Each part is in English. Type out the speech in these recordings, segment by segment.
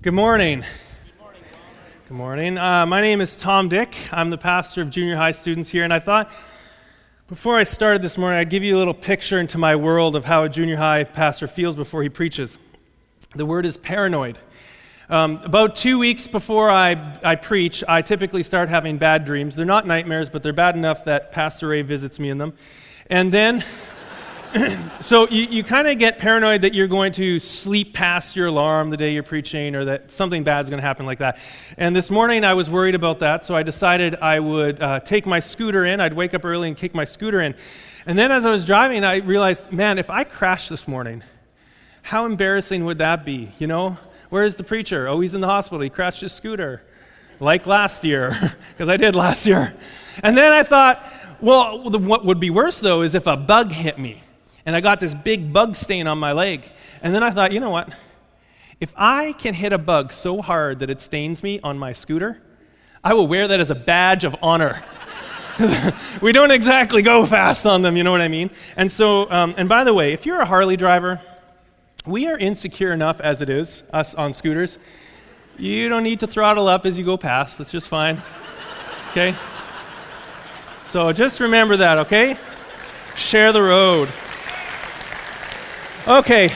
Good morning. Good morning. Uh, my name is Tom Dick. I'm the pastor of junior high students here, and I thought before I started this morning, I'd give you a little picture into my world of how a junior high pastor feels before he preaches. The word is paranoid. Um, about two weeks before I, I preach, I typically start having bad dreams. They're not nightmares, but they're bad enough that Pastor Ray visits me in them. And then so you, you kind of get paranoid that you're going to sleep past your alarm the day you're preaching or that something bad is going to happen like that. And this morning I was worried about that, so I decided I would uh, take my scooter in. I'd wake up early and kick my scooter in. And then as I was driving, I realized, man, if I crash this morning, how embarrassing would that be? You know, where's the preacher? Oh, he's in the hospital. He crashed his scooter, like last year, because I did last year. And then I thought, well, what would be worse though is if a bug hit me and I got this big bug stain on my leg. And then I thought, you know what? If I can hit a bug so hard that it stains me on my scooter, I will wear that as a badge of honor. we don't exactly go fast on them, you know what I mean? And so, um, and by the way, if you're a Harley driver, we are insecure enough as it is, us on scooters. You don't need to throttle up as you go past, that's just fine. Okay? So just remember that, okay? Share the road. Okay.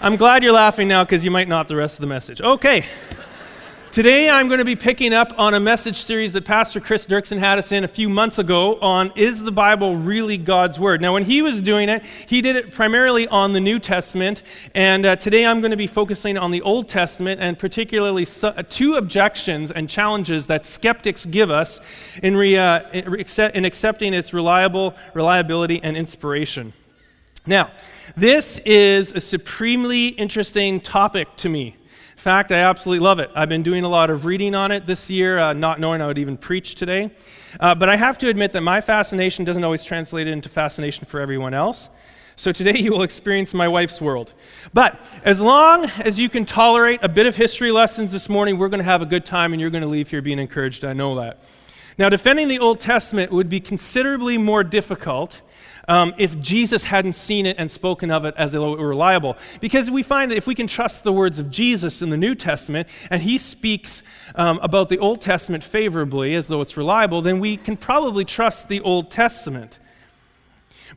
I'm glad you're laughing now because you might not the rest of the message. Okay. Today I'm going to be picking up on a message series that Pastor Chris Dirksen had us in a few months ago on Is the Bible Really God's Word? Now, when he was doing it, he did it primarily on the New Testament, and uh, today I'm going to be focusing on the Old Testament and particularly uh, two objections and challenges that skeptics give us in, re, uh, in accepting its reliable reliability and inspiration. Now, this is a supremely interesting topic to me. In fact, I absolutely love it. I've been doing a lot of reading on it this year, uh, not knowing I would even preach today. Uh, but I have to admit that my fascination doesn't always translate into fascination for everyone else. So today you will experience my wife's world. But as long as you can tolerate a bit of history lessons this morning, we're going to have a good time and you're going to leave here being encouraged. I know that. Now, defending the Old Testament would be considerably more difficult um, if Jesus hadn't seen it and spoken of it as reliable. Because we find that if we can trust the words of Jesus in the New Testament, and he speaks um, about the Old Testament favorably as though it's reliable, then we can probably trust the Old Testament.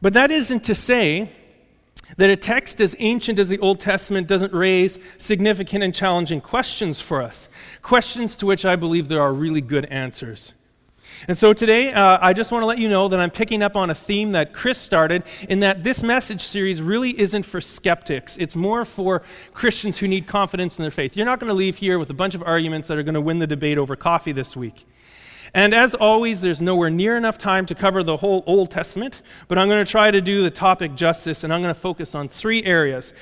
But that isn't to say that a text as ancient as the Old Testament doesn't raise significant and challenging questions for us, questions to which I believe there are really good answers. And so today, uh, I just want to let you know that I'm picking up on a theme that Chris started, in that this message series really isn't for skeptics. It's more for Christians who need confidence in their faith. You're not going to leave here with a bunch of arguments that are going to win the debate over coffee this week. And as always, there's nowhere near enough time to cover the whole Old Testament, but I'm going to try to do the topic justice, and I'm going to focus on three areas.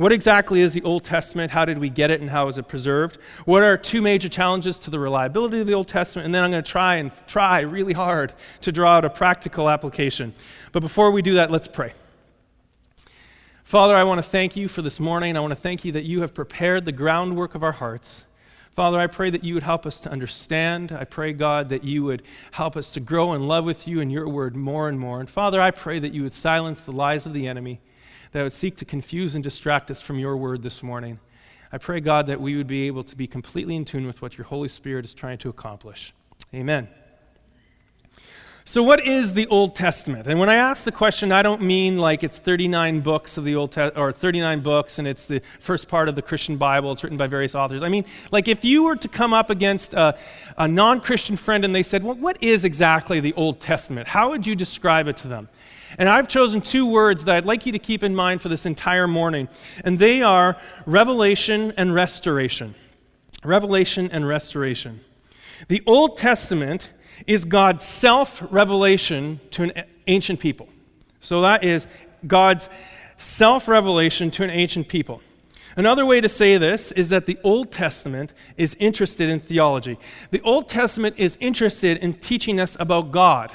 What exactly is the Old Testament? How did we get it and how is it preserved? What are two major challenges to the reliability of the Old Testament? And then I'm going to try and try really hard to draw out a practical application. But before we do that, let's pray. Father, I want to thank you for this morning. I want to thank you that you have prepared the groundwork of our hearts. Father, I pray that you would help us to understand. I pray, God, that you would help us to grow in love with you and your word more and more. And Father, I pray that you would silence the lies of the enemy that would seek to confuse and distract us from your word this morning. I pray, God, that we would be able to be completely in tune with what your Holy Spirit is trying to accomplish. Amen. So, what is the Old Testament? And when I ask the question, I don't mean like it's 39 books of the Old Testament, or 39 books and it's the first part of the Christian Bible. It's written by various authors. I mean, like if you were to come up against a, a non Christian friend and they said, well, what is exactly the Old Testament? How would you describe it to them? And I've chosen two words that I'd like you to keep in mind for this entire morning, and they are revelation and restoration. Revelation and restoration. The Old Testament is God's self revelation to an ancient people. So that is God's self revelation to an ancient people. Another way to say this is that the Old Testament is interested in theology. The Old Testament is interested in teaching us about God.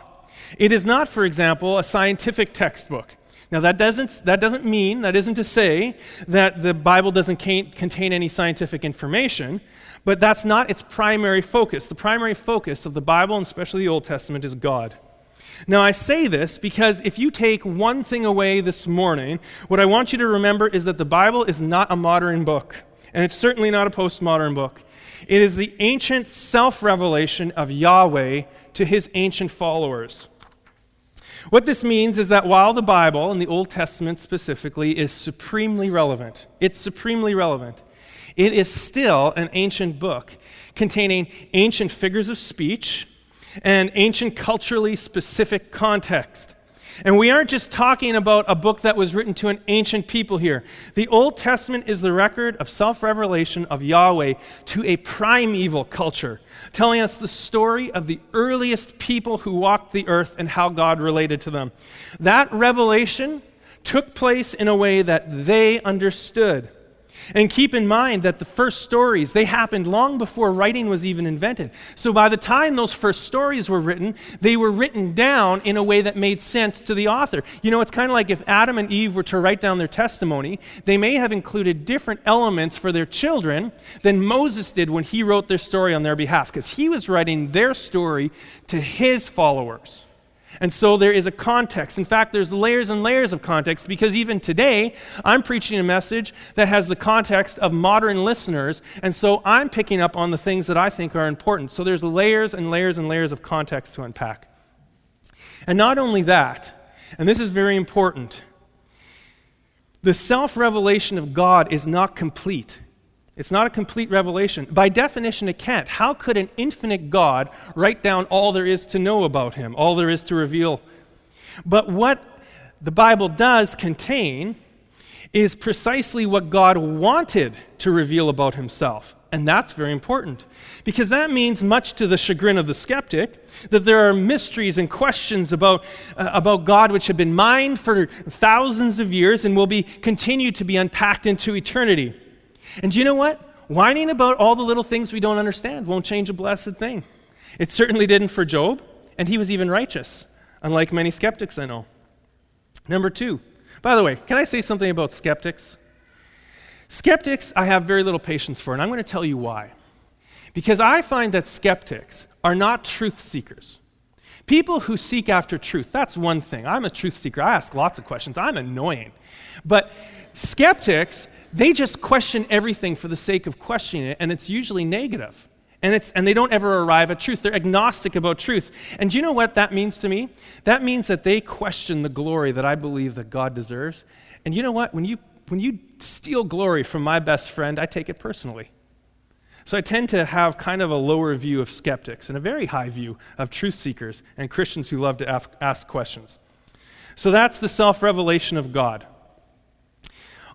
It is not, for example, a scientific textbook. Now, that doesn't, that doesn't mean, that isn't to say that the Bible doesn't contain any scientific information, but that's not its primary focus. The primary focus of the Bible, and especially the Old Testament, is God. Now, I say this because if you take one thing away this morning, what I want you to remember is that the Bible is not a modern book. and it's certainly not a postmodern book. It is the ancient self revelation of Yahweh to his ancient followers. What this means is that while the Bible, and the Old Testament specifically, is supremely relevant, it's supremely relevant, it is still an ancient book containing ancient figures of speech and ancient culturally specific context. And we aren't just talking about a book that was written to an ancient people here. The Old Testament is the record of self revelation of Yahweh to a primeval culture, telling us the story of the earliest people who walked the earth and how God related to them. That revelation took place in a way that they understood. And keep in mind that the first stories, they happened long before writing was even invented. So by the time those first stories were written, they were written down in a way that made sense to the author. You know, it's kind of like if Adam and Eve were to write down their testimony, they may have included different elements for their children than Moses did when he wrote their story on their behalf, because he was writing their story to his followers. And so there is a context. In fact, there's layers and layers of context because even today, I'm preaching a message that has the context of modern listeners. And so I'm picking up on the things that I think are important. So there's layers and layers and layers of context to unpack. And not only that, and this is very important, the self revelation of God is not complete it's not a complete revelation. By definition, it can't. How could an infinite God write down all there is to know about him, all there is to reveal? But what the Bible does contain is precisely what God wanted to reveal about himself. And that's very important because that means, much to the chagrin of the skeptic, that there are mysteries and questions about, uh, about God which have been mined for thousands of years and will be continued to be unpacked into eternity. And do you know what? Whining about all the little things we don't understand won't change a blessed thing. It certainly didn't for Job, and he was even righteous, unlike many skeptics I know. Number two, by the way, can I say something about skeptics? Skeptics, I have very little patience for, and I'm going to tell you why. Because I find that skeptics are not truth seekers. People who seek after truth, that's one thing. I'm a truth seeker. I ask lots of questions. I'm annoying. But skeptics, they just question everything for the sake of questioning it, and it's usually negative. And, it's, and they don't ever arrive at truth. They're agnostic about truth. And do you know what that means to me? That means that they question the glory that I believe that God deserves. And you know what? When you, when you steal glory from my best friend, I take it personally. So I tend to have kind of a lower view of skeptics and a very high view of truth seekers and Christians who love to ask questions. So that's the self revelation of God.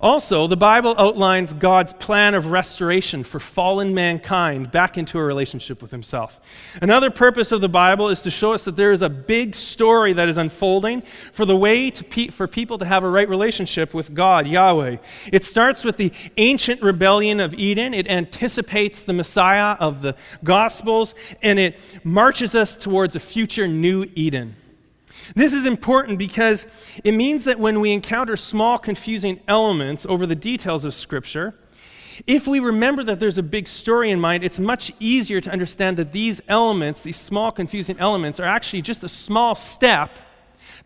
Also, the Bible outlines God's plan of restoration for fallen mankind back into a relationship with Himself. Another purpose of the Bible is to show us that there is a big story that is unfolding for the way pe- for people to have a right relationship with God, Yahweh. It starts with the ancient rebellion of Eden, it anticipates the Messiah of the Gospels, and it marches us towards a future new Eden. This is important because it means that when we encounter small, confusing elements over the details of Scripture, if we remember that there's a big story in mind, it's much easier to understand that these elements, these small, confusing elements, are actually just a small step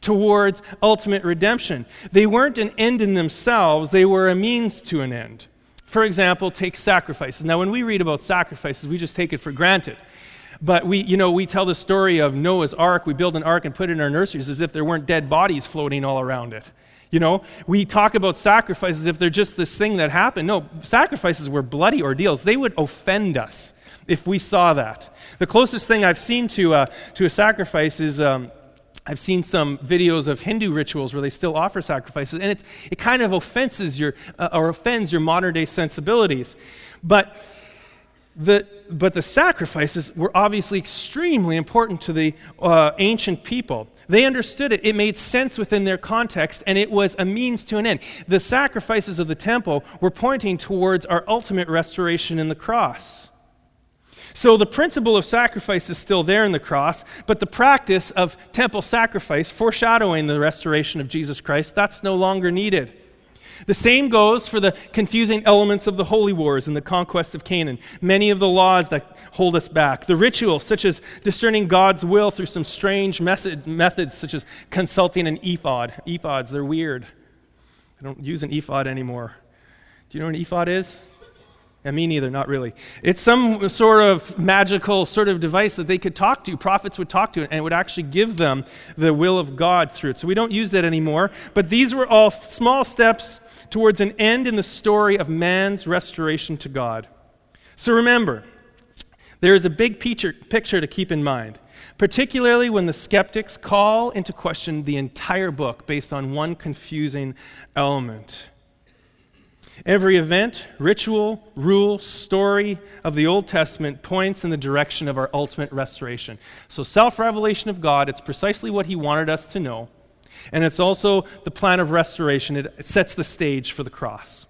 towards ultimate redemption. They weren't an end in themselves, they were a means to an end. For example, take sacrifices. Now, when we read about sacrifices, we just take it for granted. But we, you know, we tell the story of Noah's ark. We build an ark and put it in our nurseries as if there weren't dead bodies floating all around it. You know, we talk about sacrifices if they're just this thing that happened. No, sacrifices were bloody ordeals. They would offend us if we saw that. The closest thing I've seen to, uh, to a sacrifice is um, I've seen some videos of Hindu rituals where they still offer sacrifices, and it's, it kind of offenses your, uh, or offends your modern day sensibilities. But the, but the sacrifices were obviously extremely important to the uh, ancient people. They understood it. It made sense within their context, and it was a means to an end. The sacrifices of the temple were pointing towards our ultimate restoration in the cross. So the principle of sacrifice is still there in the cross, but the practice of temple sacrifice, foreshadowing the restoration of Jesus Christ, that's no longer needed. The same goes for the confusing elements of the holy wars and the conquest of Canaan, many of the laws that hold us back, the rituals, such as discerning God's will through some strange method, methods, such as consulting an ephod. Ephods, they're weird. I don't use an ephod anymore. Do you know what an ephod is? Yeah, me neither, not really. It's some sort of magical sort of device that they could talk to. Prophets would talk to it, and it would actually give them the will of God through it. So we don't use that anymore. But these were all small steps towards an end in the story of man's restoration to God. So remember, there is a big picture to keep in mind, particularly when the skeptics call into question the entire book based on one confusing element. Every event, ritual, rule, story of the Old Testament points in the direction of our ultimate restoration. So, self revelation of God, it's precisely what He wanted us to know. And it's also the plan of restoration. It sets the stage for the cross.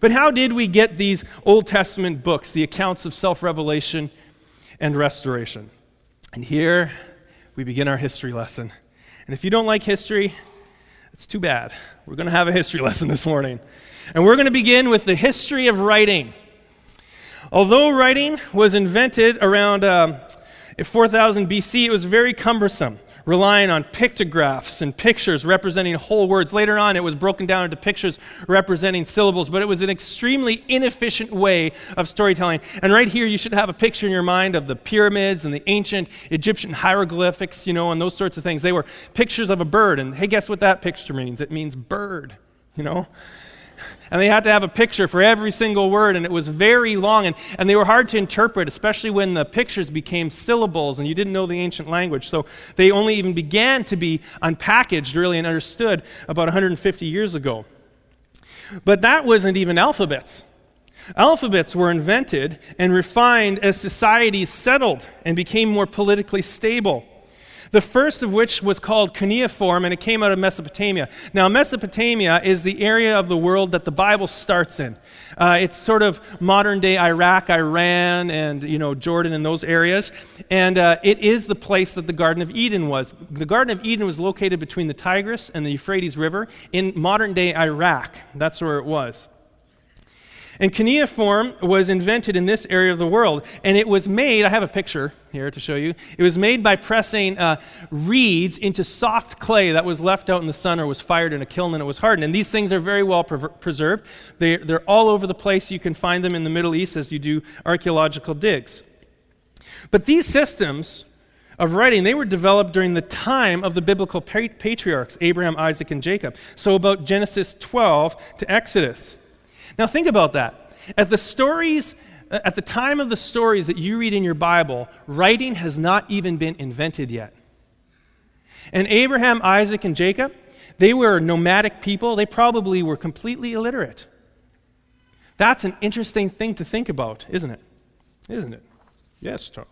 But how did we get these Old Testament books, the accounts of self revelation and restoration? And here we begin our history lesson. And if you don't like history, it's too bad. We're going to have a history lesson this morning. And we're going to begin with the history of writing. Although writing was invented around um, 4000 BC, it was very cumbersome, relying on pictographs and pictures representing whole words. Later on, it was broken down into pictures representing syllables, but it was an extremely inefficient way of storytelling. And right here, you should have a picture in your mind of the pyramids and the ancient Egyptian hieroglyphics, you know, and those sorts of things. They were pictures of a bird. And hey, guess what that picture means? It means bird, you know? And they had to have a picture for every single word, and it was very long, and, and they were hard to interpret, especially when the pictures became syllables and you didn't know the ancient language. So they only even began to be unpackaged, really, and understood about 150 years ago. But that wasn't even alphabets. Alphabets were invented and refined as societies settled and became more politically stable. The first of which was called cuneiform, and it came out of Mesopotamia. Now, Mesopotamia is the area of the world that the Bible starts in. Uh, it's sort of modern day Iraq, Iran, and you know Jordan and those areas. And uh, it is the place that the Garden of Eden was. The Garden of Eden was located between the Tigris and the Euphrates River in modern day Iraq. That's where it was. And cuneiform was invented in this area of the world, and it was made, I have a picture here to show you. It was made by pressing uh, reeds into soft clay that was left out in the sun or was fired in a kiln and it was hardened. And these things are very well pre- preserved. They, they're all over the place. You can find them in the Middle East as you do archaeological digs. But these systems of writing, they were developed during the time of the biblical patriarchs, Abraham, Isaac, and Jacob. So about Genesis 12 to Exodus. Now, think about that. At the stories, at the time of the stories that you read in your Bible, writing has not even been invented yet. And Abraham, Isaac, and Jacob, they were nomadic people. They probably were completely illiterate. That's an interesting thing to think about, isn't it? Isn't it? Yes, Tom.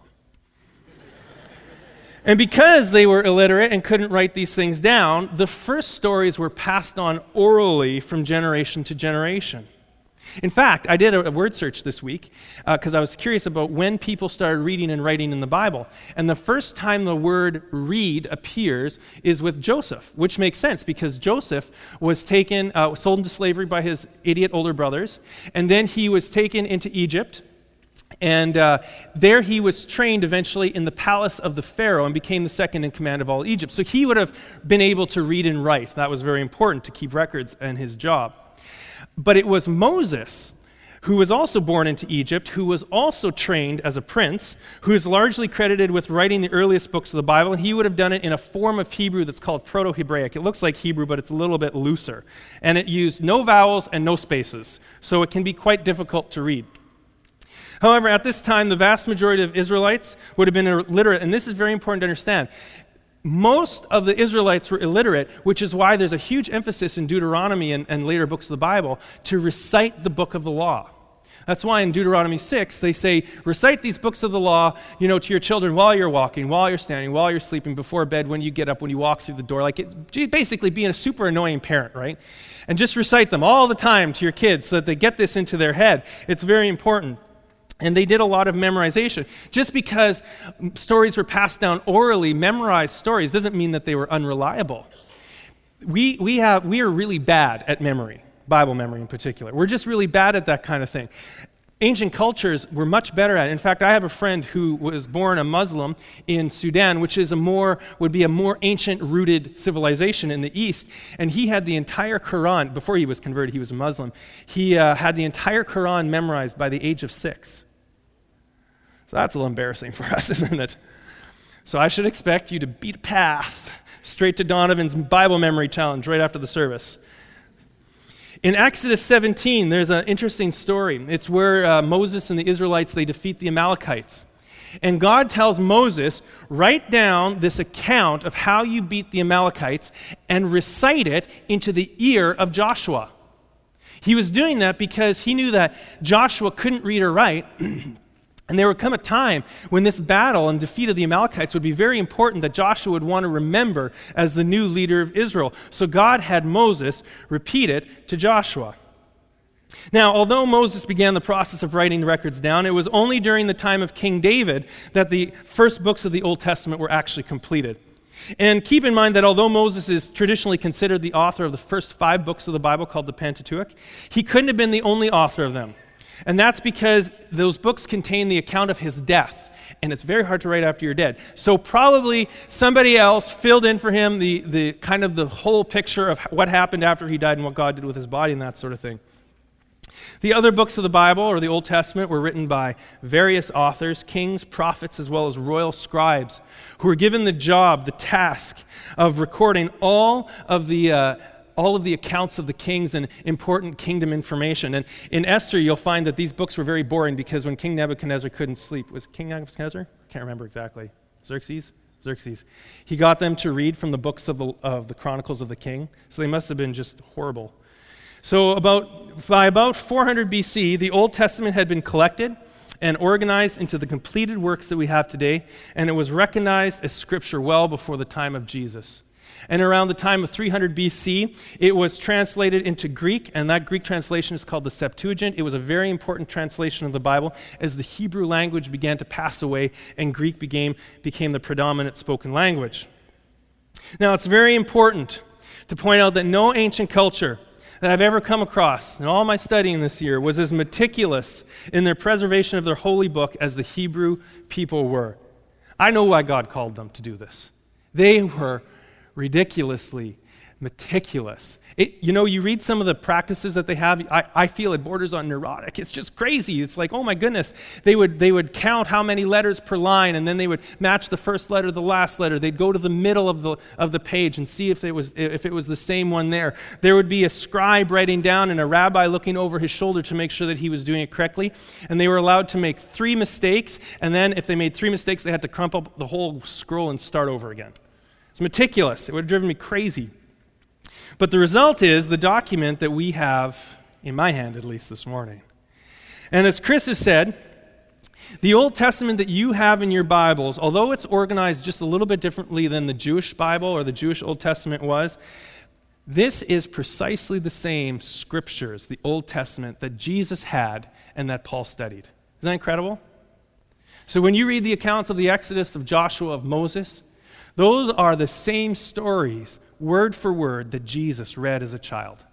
and because they were illiterate and couldn't write these things down, the first stories were passed on orally from generation to generation. In fact, I did a, word search this week because uh, I was curious about when people started reading and writing in the Bible. And the first time the word read appears is with Joseph, which makes sense because Joseph was taken, uh, sold into slavery by his idiot older brothers, and then he was taken into Egypt. And uh, there he was trained eventually in the palace of the Pharaoh and became the second in command of all Egypt. So he would have been able to read and write. That was very important to keep records and his job. But it was Moses who was also born into Egypt, who was also trained as a prince, who is largely credited with writing the earliest books of the Bible, and he would have done it in a form of Hebrew that's called Proto Hebraic. It looks like Hebrew, but it's a little bit looser. And it used no vowels and no spaces, so it can be quite difficult to read. However, at this time, the vast majority of Israelites would have been illiterate, and this is very important to understand most of the Israelites were illiterate, which is why there's a huge emphasis in Deuteronomy and, and, later books of the Bible to recite the book of the law. That's why in Deuteronomy 6, they say, recite these books of the law, you know, to your children while you're walking, while you're standing, while you're sleeping, before bed, when you get up, when you walk through the door. Like, basically being a super annoying parent, right? And just recite them all the time to your kids so that they get this into their head. It's very important. And they did a lot of memorization. Just because stories were passed down orally, memorized stories, doesn't mean that they were unreliable. We, we, have, we are really bad at memory, Bible memory in particular. We're just really bad at that kind of thing. ancient cultures were much better at it. In fact, I have a friend who was born a Muslim in Sudan, which is a more would be a more ancient rooted civilization in the east, and he had the entire Quran before he was converted. He was a Muslim. He uh, had the entire Quran memorized by the age of six. So that's a little embarrassing for us, isn't it? So I should expect you to beat a path straight to Donovan's Bible memory challenge right after the service. In Exodus 17, there's an interesting story. It's where uh, Moses and the Israelites they defeat the Amalekites. And God tells Moses, write down this account of how you beat the Amalekites and recite it into the ear of Joshua. He was doing that because he knew that Joshua couldn't read or write. And there would come a time when this battle and defeat of the Amalekites would be very important that Joshua would want to remember as the new leader of Israel. So God had Moses repeat it to Joshua. Now, although Moses began the process of writing the records down, it was only during the time of King David that the first books of the Old Testament were actually completed. And keep in mind that although Moses is traditionally considered the author of the first five books of the Bible called the Pentateuch, he couldn't have been the only author of them. And that's because those books contain the account of his death. And it's very hard to write after you're dead. So probably somebody else filled in for him the, the kind of the whole picture of what happened after he died and what God did with his body and that sort of thing. The other books of the Bible or the Old Testament were written by various authors, kings, prophets, as well as royal scribes, who were given the job, the task of recording all of the uh, all of the accounts of the kings and important kingdom information. And in Esther, you'll find that these books were very boring because when King Nebuchadnezzar couldn't sleep, was King Nebuchadnezzar? I can't remember exactly. Xerxes? Xerxes. He got them to read from the books of the, of the Chronicles of the King, so they must have been just horrible. So, about, by about 400 BC, the Old Testament had been collected and organized into the completed works that we have today, and it was recognized as Scripture well before the time of Jesus. And around the time of 300 BC, it was translated into Greek, and that Greek translation is called the Septuagint. It was a very important translation of the Bible as the Hebrew language began to pass away and Greek became, became the predominant spoken language. Now, it's very important to point out that no ancient culture that I've ever come across in all my studying this year was as meticulous in their preservation of their holy book as the Hebrew people were. I know why God called them to do this. They were ridiculously meticulous. It, you know, you read some of the practices that they have, I, I feel it borders on neurotic. It's just crazy. It's like, oh my goodness. They would, they would count how many letters per line, and then they would match the first letter the last letter. They'd go to the middle of the, of the page and see if it, was, if it was the same one there. There would be a scribe writing down and a rabbi looking over his shoulder to make sure that he was doing it correctly. And they were allowed to make three mistakes, and then if they made three mistakes, they had to crumple up the whole scroll and start over again. It's meticulous. It would have driven me crazy. But the result is the document that we have, in my hand at least this morning. And as Chris has said, the Old Testament that you have in your Bibles, although it's organized just a little bit differently than the Jewish Bible or the Jewish Old Testament was, this is precisely the same scriptures, the Old Testament, that Jesus had and that Paul studied. Isn't that incredible? So when you read the accounts of the Exodus of Joshua, of Moses, those are the same stories, word for word, that Jesus read as a child.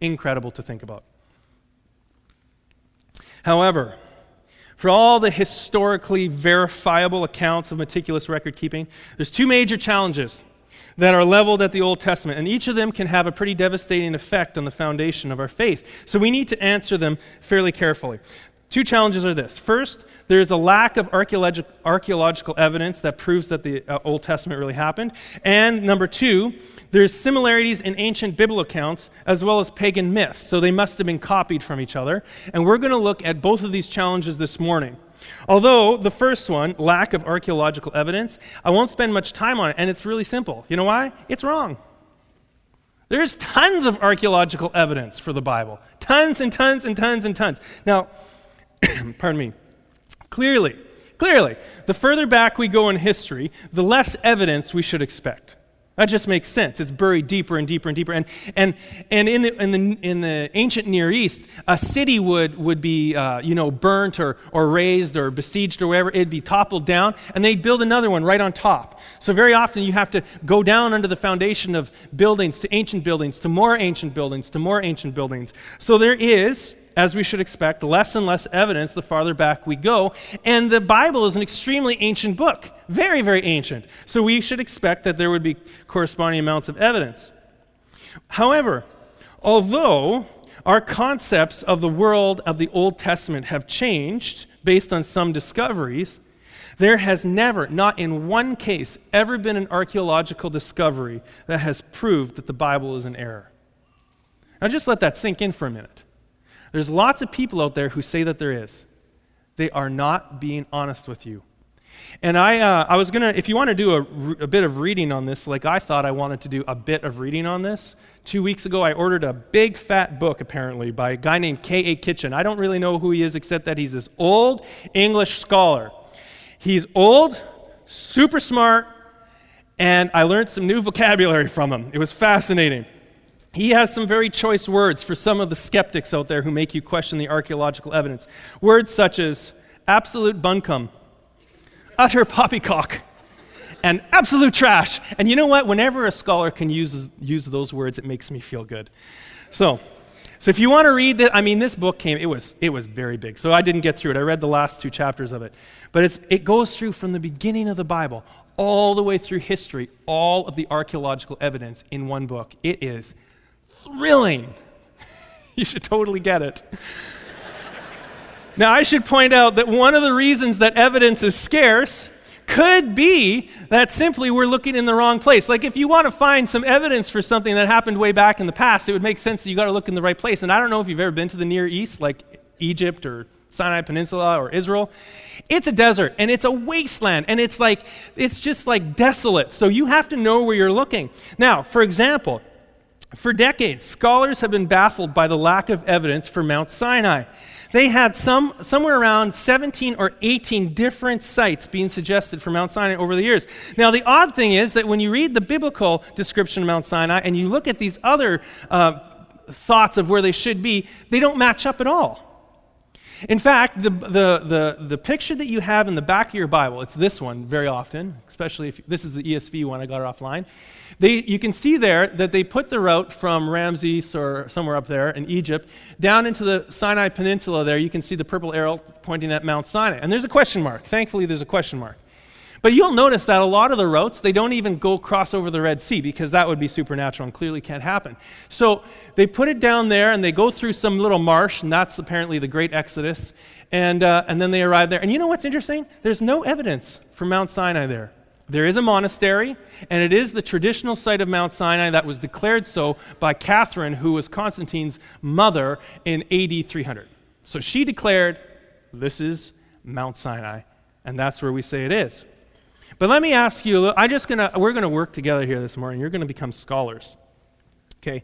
Incredible to think about. However, for all the historically verifiable accounts of meticulous record keeping, there's two major challenges that are leveled at the Old Testament, and each of them can have a pretty devastating effect on the foundation of our faith. So we need to answer them fairly carefully. Two challenges are this. First, there is a lack of archaeological evidence that proves that the uh, Old Testament really happened. And number two, there's similarities in ancient biblical accounts as well as pagan myths, so they must have been copied from each other. And we're going to look at both of these challenges this morning. Although the first one, lack of archaeological evidence, I won't spend much time on it, and it's really simple. You know why? It's wrong. There's tons of archaeological evidence for the Bible. Tons and tons and tons and tons. Now, pardon me, clearly, clearly, the further back we go in history, the less evidence we should expect. That just makes sense. It's buried deeper and deeper and deeper. And, and, and in, the, in, the, in the ancient Near East, a city would, would be uh, you know, burnt or, or razed or besieged or whatever. It'd be toppled down, and they'd build another one right on top. So very often you have to go down under the foundation of buildings to ancient buildings, to more ancient buildings, to more ancient buildings. So there is as we should expect, less and less evidence the farther back we go. And the Bible is an extremely ancient book, very, very ancient. So we should expect that there would be corresponding amounts of evidence. However, although our concepts of the world of the Old Testament have changed based on some discoveries, there has never, not in one case, ever been an archaeological discovery that has proved that the Bible is an error. Now, just let that sink in for a minute. There's lots of people out there who say that there is. They are not being honest with you. And I, uh, I was going to, if you want to do a, a bit of reading on this, like I thought I wanted to do a bit of reading on this, two weeks ago I ordered a big fat book, apparently, by a guy named K.A. Kitchen. I don't really know who he is except that he's this old English scholar. He's old, super smart, and I learned some new vocabulary from him. It was fascinating. He has some very choice words for some of the skeptics out there who make you question the archaeological evidence. Words such as absolute buncombe, utter poppycock, and absolute trash. And you know what? Whenever a scholar can use, use those words, it makes me feel good. So, so if you want to read that, I mean, this book came, it was, it was very big. So I didn't get through it. I read the last two chapters of it. But it's, it goes through from the beginning of the Bible all the way through history, all of the archaeological evidence in one book. It is thrilling. you should totally get it. now, I should point out that one of the reasons that evidence is scarce could be that simply we're looking in the wrong place. Like if you want to find some evidence for something that happened way back in the past, it would make sense that you got to look in the right place. And I don't know if you've ever been to the Near East, like Egypt or Sinai Peninsula or Israel. It's a desert and it's a wasteland and it's like it's just like desolate. So you have to know where you're looking. Now, for example, for decades, scholars have been baffled by the lack of evidence for Mount Sinai. They had some, somewhere around 17 or 18 different sites being suggested for Mount Sinai over the years. Now, the odd thing is that when you read the biblical description of Mount Sinai and you look at these other uh, thoughts of where they should be, they don't match up at all. In fact, the, the, the, the, picture that you have in the back of your Bible, it's this one very often, especially if this is the ESV one, I got it offline. They, you can see there that they put the route from Ramses or somewhere up there in Egypt down into the Sinai Peninsula there. You can see the purple arrow pointing at Mount Sinai. And there's a question mark. Thankfully, there's a question mark. But you'll notice that a lot of the routes, they don't even go cross over the Red Sea because that would be supernatural and clearly can't happen. So they put it down there and they go through some little marsh, and that's apparently the Great Exodus. And, uh, and then they arrive there. And you know what's interesting? There's no evidence for Mount Sinai there. There is a monastery, and it is the traditional site of Mount Sinai that was declared so by Catherine, who was Constantine's mother in AD 300. So she declared, This is Mount Sinai, and that's where we say it is. But let me ask you, I'm just gonna, we're going to work together here this morning. You're going to become scholars. Okay?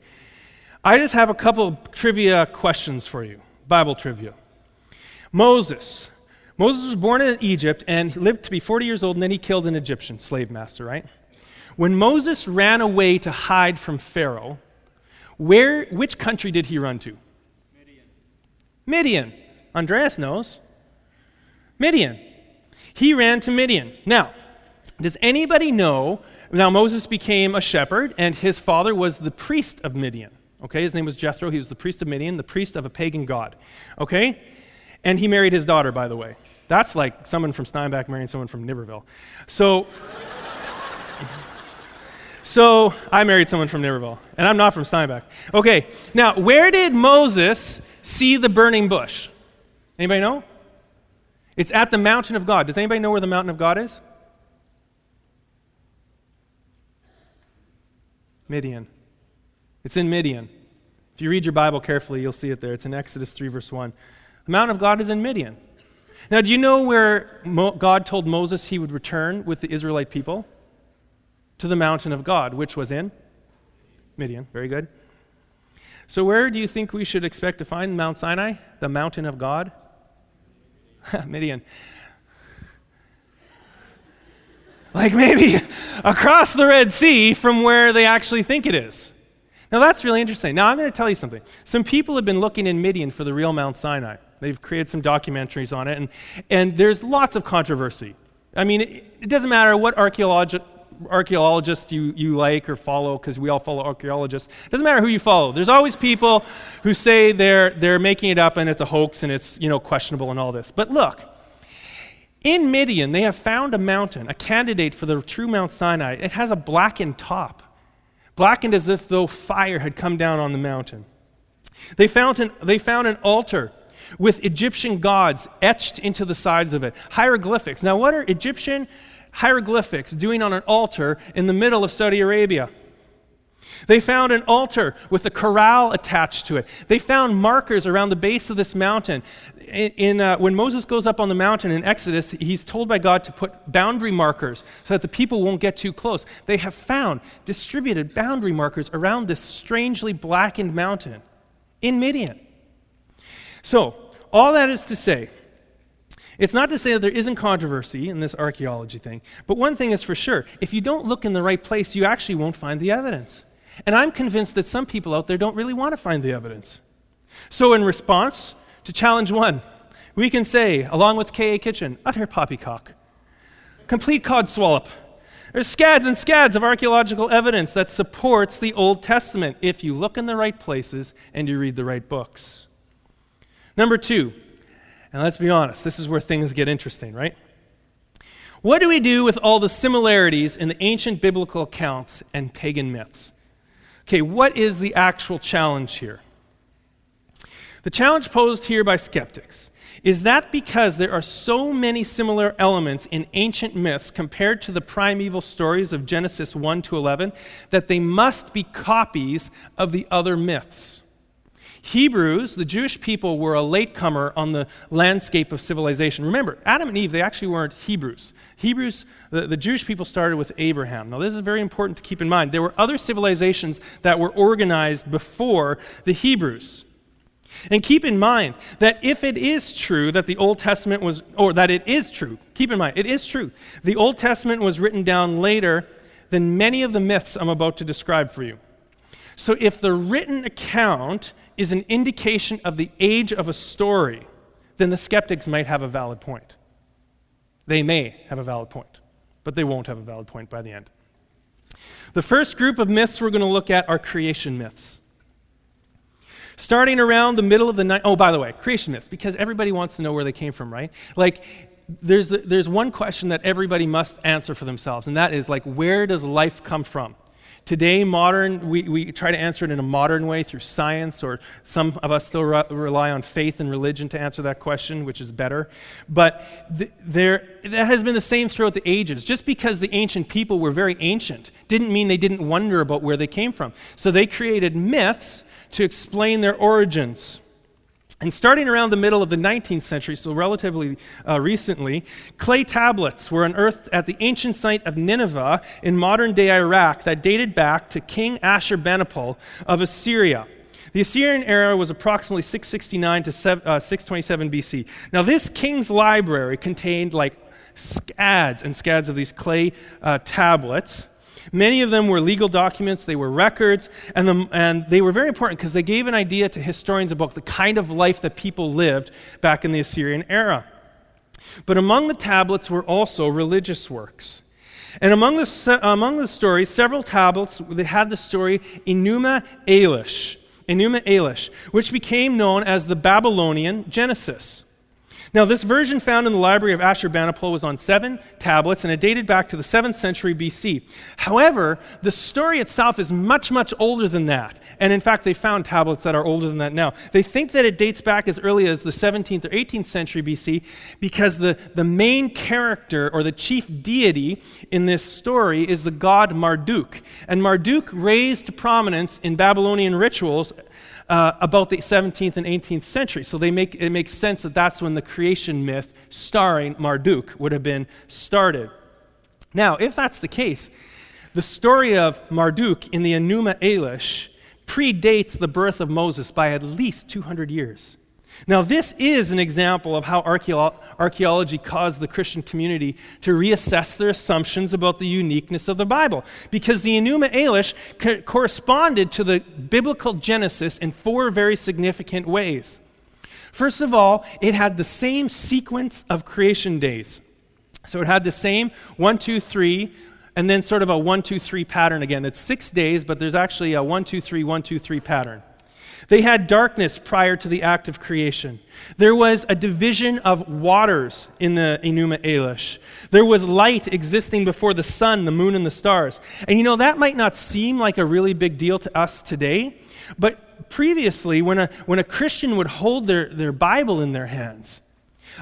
I just have a couple trivia questions for you, Bible trivia. Moses. Moses was born in Egypt and lived to be 40 years old, and then he killed an Egyptian slave master, right? When Moses ran away to hide from Pharaoh, where, which country did he run to? Midian. Midian. Andreas knows. Midian. He ran to Midian. Now, does anybody know? Now, Moses became a shepherd, and his father was the priest of Midian. Okay, his name was Jethro. He was the priest of Midian, the priest of a pagan god. Okay? And he married his daughter, by the way. That's like someone from Steinbach marrying someone from Niverville. So, so I married someone from Niverville, and I'm not from Steinbach. Okay, now where did Moses see the burning bush? Anybody know? It's at the mountain of God. Does anybody know where the mountain of God is? Midian. It's in Midian. If you read your Bible carefully, you'll see it there. It's in Exodus 3, verse 1. The mountain of God is in Midian. Now, do you know where Mo- God told Moses he would return with the Israelite people? To the mountain of God, which was in Midian. Very good. So, where do you think we should expect to find Mount Sinai, the mountain of God? Midian. Like maybe across the Red Sea from where they actually think it is. Now that's really interesting. Now I'm going to tell you something. Some people have been looking in Midian for the real Mount Sinai. They've created some documentaries on it, and, and there's lots of controversy. I mean, it, it doesn't matter what archaeological archaeologist you, you like or follow, because we all follow archaeologists. It doesn't matter who you follow. There's always people who say they're, they're making it up and it's a hoax and it's you know, questionable and all this. But look, in Midian, they have found a mountain, a candidate for the true Mount Sinai. It has a blackened top, blackened as if though fire had come down on the mountain. They found an, they found an altar with Egyptian gods etched into the sides of it, hieroglyphics. Now, what are Egyptian hieroglyphics doing on an altar in the middle of Saudi Arabia? They found an altar with a corral attached to it. They found markers around the base of this mountain. In, in uh, when Moses goes up on the mountain in Exodus, he's told by God to put boundary markers so that the people won't get too close. They have found distributed boundary markers around this strangely blackened mountain in Midian. So, all that is to say, it's not to say that there isn't controversy in this archaeology thing, but one thing is for sure if you don't look in the right place, you actually won't find the evidence. And I'm convinced that some people out there don't really want to find the evidence. So, in response to challenge one, we can say, along with K.A. Kitchen, utter poppycock, complete codswallop. There's scads and scads of archaeological evidence that supports the Old Testament if you look in the right places and you read the right books. Number two, and let's be honest, this is where things get interesting, right? What do we do with all the similarities in the ancient biblical accounts and pagan myths? Okay, what is the actual challenge here? The challenge posed here by skeptics is that because there are so many similar elements in ancient myths compared to the primeval stories of Genesis 1 to 11 that they must be copies of the other myths? Hebrews, the Jewish people, were a latecomer on the landscape of civilization. Remember, Adam and Eve, they actually weren't Hebrews. Hebrews, the, the Jewish people started with Abraham. Now, this is very important to keep in mind. There were other civilizations that were organized before the Hebrews. And keep in mind that if it is true that the Old Testament was, or that it is true, keep in mind, it is true. The Old Testament was written down later than many of the myths I'm about to describe for you. So if the written account is an indication of the age of a story, then the skeptics might have a valid point. They may have a valid point, but they won't have a valid point by the end. The first group of myths we're going to look at are creation myths. Starting around the middle of the night. Oh, by the way, creation myths, because everybody wants to know where they came from, right? Like, there's, there's one question that everybody must answer for themselves, and that is, like, where does life come from? Today, modern, we, we try to answer it in a modern way through science, or some of us still re- rely on faith and religion to answer that question, which is better. But th- there, that has been the same throughout the ages. Just because the ancient people were very ancient didn't mean they didn't wonder about where they came from. So they created myths to explain their origins. And starting around the middle of the 19th century, so relatively uh, recently, clay tablets were unearthed at the ancient site of Nineveh in modern day Iraq that dated back to King Ashurbanipal of Assyria. The Assyrian era was approximately 669 to 627 uh, BC. Now, this king's library contained like scads and scads of these clay uh, tablets. Many of them were legal documents, they were records, and, the, and they were very important because they gave an idea to historians about the kind of life that people lived back in the Assyrian era. But among the tablets were also religious works. And among the, among the stories, several tablets, they had the story Enuma Elish, Enuma Elish, which became known as the Babylonian Genesis. Now, this version found in the library of Ashurbanipal was on seven tablets, and it dated back to the 7th century BC. However, the story itself is much, much older than that. And in fact, they found tablets that are older than that now. They think that it dates back as early as the 17th or 18th century BC because the, the main character or the chief deity in this story is the god Marduk. And Marduk raised to prominence in Babylonian rituals uh, about the 17th and 18th century. So they make, it makes sense that that's when the creation myth starring Marduk would have been started. Now, if that's the case, the story of Marduk in the Enuma Elish predates the birth of Moses by at least 200 years. Now, this is an example of how archaeology caused the Christian community to reassess their assumptions about the uniqueness of the Bible, because the Enuma Elish co- corresponded to the biblical Genesis in four very significant ways. First of all, it had the same sequence of creation days. So it had the same one, two, three and then sort of a one, two, three pattern again. It's six days, but there's actually a one, two, three, one, two, three pattern. They had darkness prior to the act of creation. There was a division of waters in the Enuma Elish. There was light existing before the sun, the moon, and the stars. And you know, that might not seem like a really big deal to us today, but previously, when a, when a Christian would hold their, their Bible in their hands,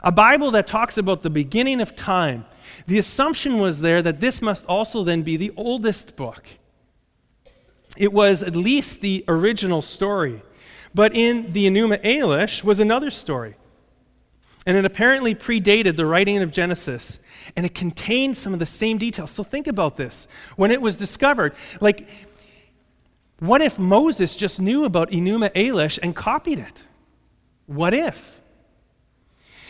a Bible that talks about the beginning of time, the assumption was there that this must also then be the oldest book. It was at least the original story. But in the Enuma Elish was another story. And it apparently predated the writing of Genesis, and it contained some of the same details. So think about this. When it was discovered, like, what if Moses just knew about Enuma Elish and copied it? What if?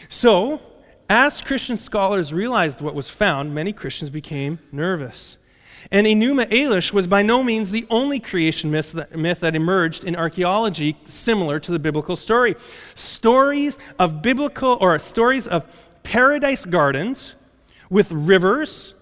So, as Christian scholars realized what was found, many Christians became nervous. And Enuma Elish was by no means the only creation myth that, myth that emerged in archaeology similar to the biblical story. Stories of biblical, or stories of paradise gardens with rivers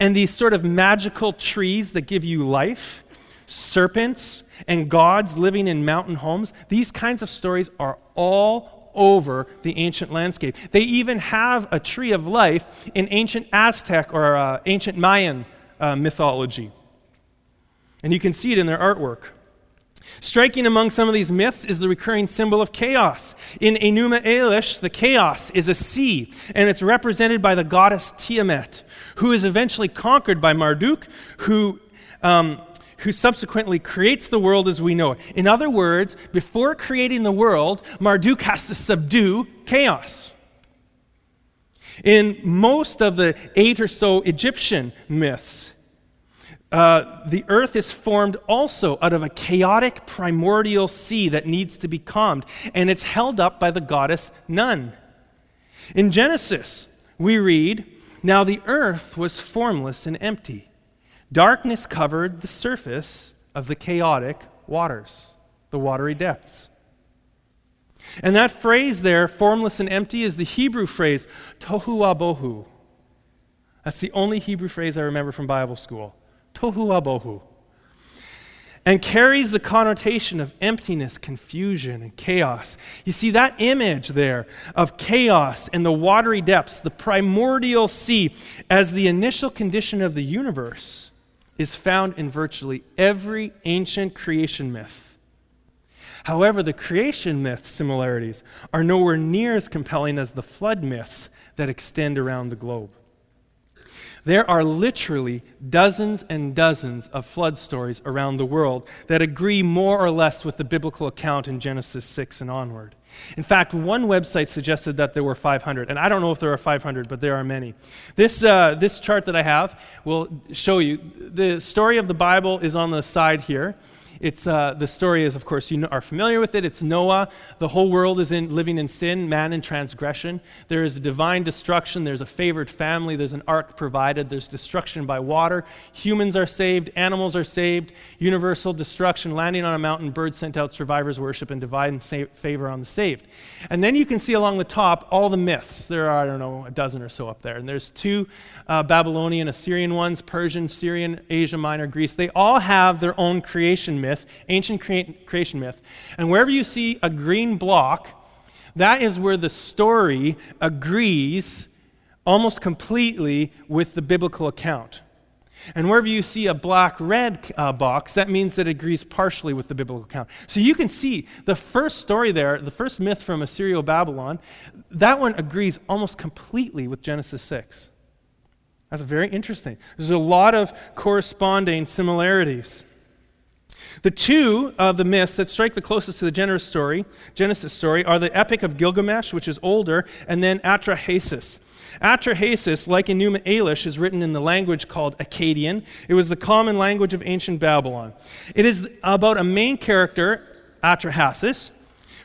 and these sort of magical trees that give you life, serpents, and gods living in mountain homes, these kinds of stories are all over the ancient landscape. They even have a tree of life in ancient Aztec or uh, ancient Mayan uh, mythology. And you can see it in their artwork. Striking among some of these myths is the recurring symbol of chaos. In Enuma Elish, the chaos is a sea, and it's represented by the goddess Tiamat, who is eventually conquered by Marduk, who, um, who subsequently creates the world as we know it. In other words, before creating the world, Marduk has to subdue chaos. In most of the eight or so Egyptian myths, uh, the earth is formed also out of a chaotic primordial sea that needs to be calmed, and it's held up by the goddess Nun. In Genesis, we read, Now the earth was formless and empty. Darkness covered the surface of the chaotic waters, the watery depths. And that phrase there, formless and empty, is the Hebrew phrase, tohu abohu. That's the only Hebrew phrase I remember from Bible school. Tohu abohu. And carries the connotation of emptiness, confusion, and chaos. You see, that image there of chaos and the watery depths, the primordial sea, as the initial condition of the universe, is found in virtually every ancient creation myth. However, the creation myth similarities are nowhere near as compelling as the flood myths that extend around the globe. There are literally dozens and dozens of flood stories around the world that agree more or less with the biblical account in Genesis 6 and onward. In fact, one website suggested that there were 500, and I don't know if there are 500, but there are many. This, uh, this chart that I have will show you the story of the Bible is on the side here. It's, uh, the story is, of course, you are familiar with it. It's Noah. The whole world is in, living in sin, man in transgression. There is a divine destruction. There's a favored family. There's an ark provided. There's destruction by water. Humans are saved. Animals are saved. Universal destruction. Landing on a mountain. Birds sent out. Survivors worship and divine sa- favor on the saved. And then you can see along the top all the myths. There are, I don't know, a dozen or so up there. And there's two uh, Babylonian, Assyrian ones Persian, Syrian, Asia Minor, Greece. They all have their own creation myth, ancient crea- creation myth. And wherever you see a green block, that is where the story agrees almost completely with the biblical account. And wherever you see a black red uh, box, that means that it agrees partially with the biblical account. So you can see the first story there, the first myth from Assyria Babylon, that one agrees almost completely with Genesis 6. That's very interesting. There's a lot of corresponding similarities. The two of the myths that strike the closest to the Genesis story, Genesis story are the Epic of Gilgamesh, which is older, and then Atrahasis. Atrahasis, like Enuma Elish, is written in the language called Akkadian. It was the common language of ancient Babylon. It is about a main character, Atrahasis,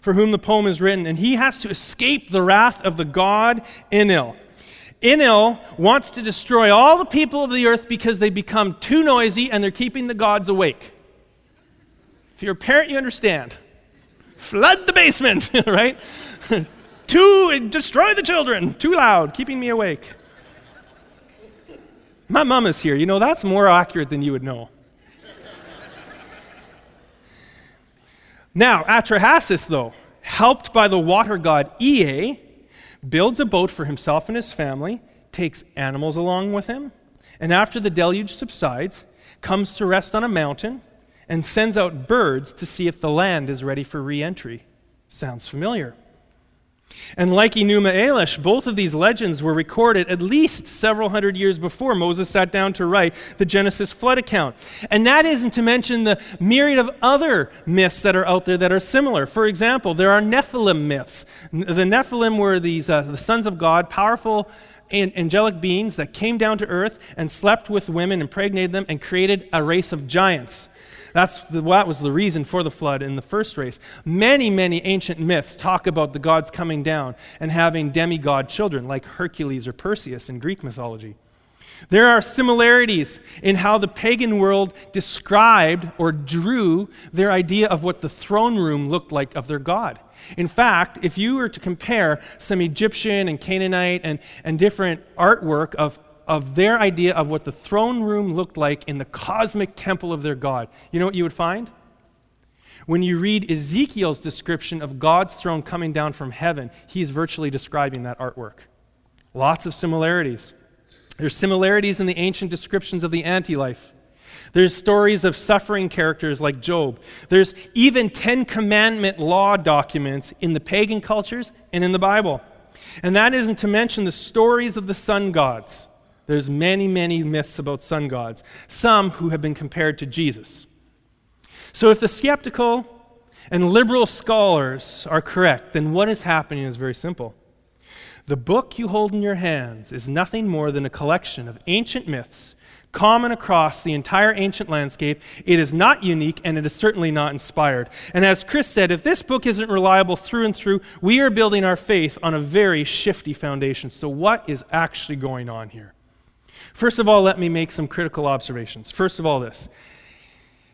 for whom the poem is written, and he has to escape the wrath of the god Enlil. Enlil wants to destroy all the people of the earth because they become too noisy and they're keeping the gods awake. If you're a parent, you understand. Flood the basement, right? too, destroy the children, too loud, keeping me awake. My mom is here. You know, that's more accurate than you would know. now, Atrahasis, though, helped by the water god Ea, builds a boat for himself and his family, takes animals along with him, and after the deluge subsides, comes to rest on a mountain and sends out birds to see if the land is ready for re entry. Sounds familiar. And like Enuma Elish, both of these legends were recorded at least several hundred years before Moses sat down to write the Genesis flood account. And that isn't to mention the myriad of other myths that are out there that are similar. For example, there are Nephilim myths. The Nephilim were these uh, the sons of God, powerful angelic beings that came down to earth and slept with women, impregnated them, and created a race of giants. That's the, that was the reason for the flood in the first race. Many, many ancient myths talk about the gods coming down and having demigod children, like Hercules or Perseus in Greek mythology. There are similarities in how the pagan world described or drew their idea of what the throne room looked like of their God. In fact, if you were to compare some Egyptian and Canaanite and, and different artwork of of their idea of what the throne room looked like in the cosmic temple of their God. You know what you would find? When you read Ezekiel's description of God's throne coming down from heaven, he's virtually describing that artwork. Lots of similarities. There's similarities in the ancient descriptions of the anti-life. There's stories of suffering characters like Job. There's even Ten Commandment law documents in the pagan cultures and in the Bible. And that isn't to mention the stories of the sun gods. There's many, many myths about sun gods, some who have been compared to Jesus. So if the skeptical and liberal scholars are correct, then what is happening is very simple. The book you hold in your hands is nothing more than a collection of ancient myths common across the entire ancient landscape. It is not unique and it is certainly not inspired. And as Chris said, if this book isn't reliable through and through, we are building our faith on a very shifty foundation. So, what is actually going on here? First of all, let me make some critical observations. First of all, this.